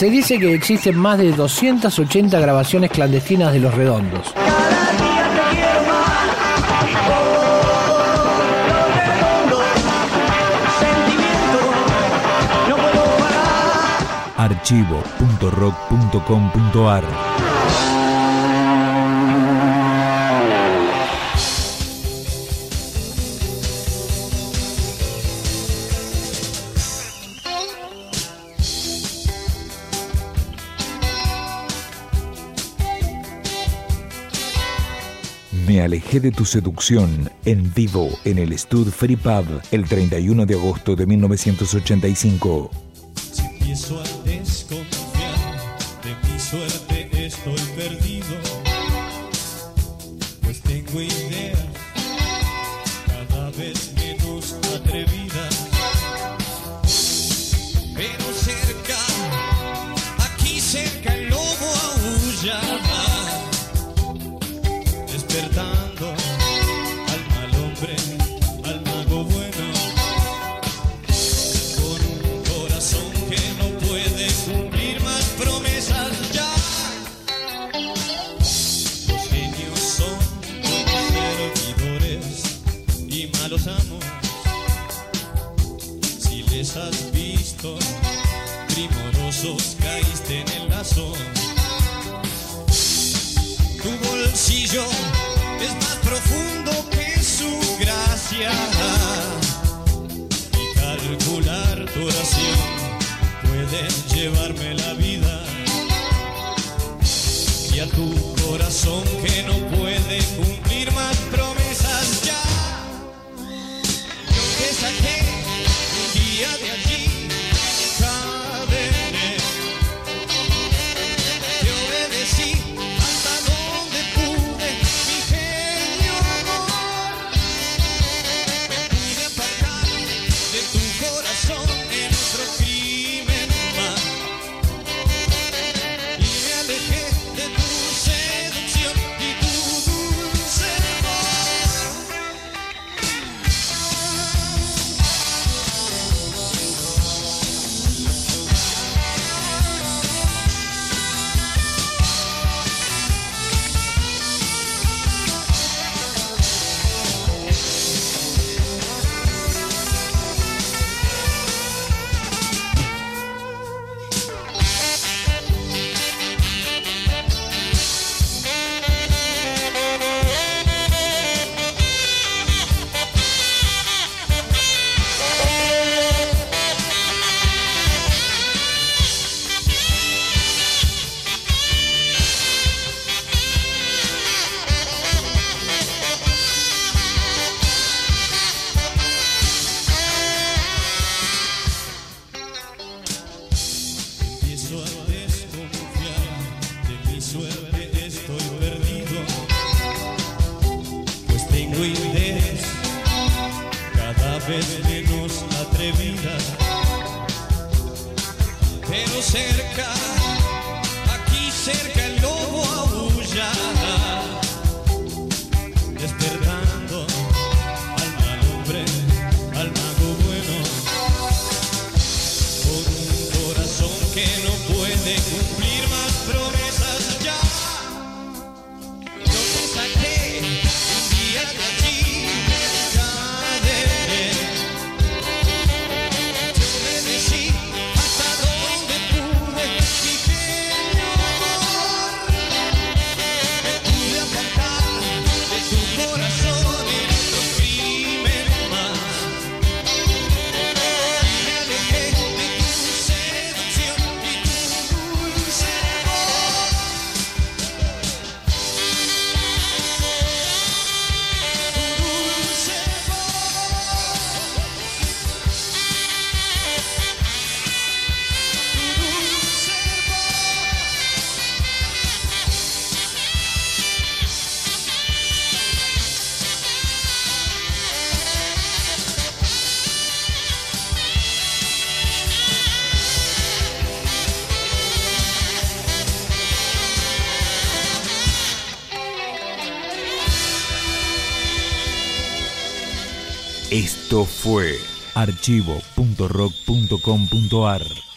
Se dice que existen más de 280 grabaciones clandestinas de Los Redondos. archivo.rock.com.ar Me alejé de tu seducción en vivo en el Stud Free Pub el 31 de agosto de 1985. Despertando al mal hombre, al mago bueno. Con un corazón que no puede cumplir más promesas ya. Los genios son servidores y malos amos. Si les has visto, primorosos caíste en el lazo. Bolsillo es más profundo que su gracia. Y calcular tu oración puede llevarme la vida. Y a tu corazón suerte, estoy perdido. Pues tengo ideas cada vez menos atrevidas. Pero cerca, aquí cerca el Esto fue archivo.rock.com.ar